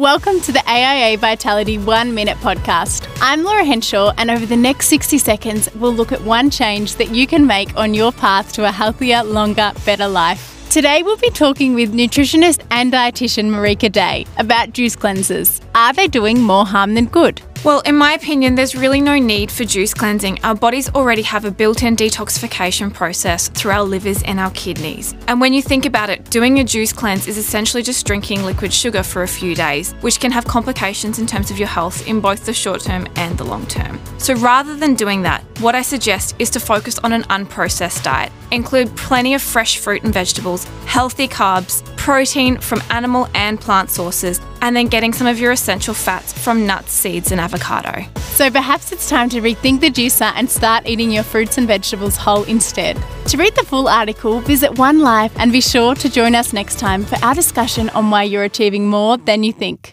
Welcome to the AIA Vitality One Minute Podcast. I'm Laura Henshaw, and over the next 60 seconds, we'll look at one change that you can make on your path to a healthier, longer, better life. Today, we'll be talking with nutritionist and dietitian Marika Day about juice cleansers. Are they doing more harm than good? Well, in my opinion, there's really no need for juice cleansing. Our bodies already have a built in detoxification process through our livers and our kidneys. And when you think about it, doing a juice cleanse is essentially just drinking liquid sugar for a few days, which can have complications in terms of your health in both the short term and the long term. So rather than doing that, what I suggest is to focus on an unprocessed diet. Include plenty of fresh fruit and vegetables, healthy carbs, protein from animal and plant sources, and then getting some of your essential fats from nuts, seeds, and avocado. So perhaps it's time to rethink the juicer and start eating your fruits and vegetables whole instead. To read the full article, visit One Life and be sure to join us next time for our discussion on why you're achieving more than you think.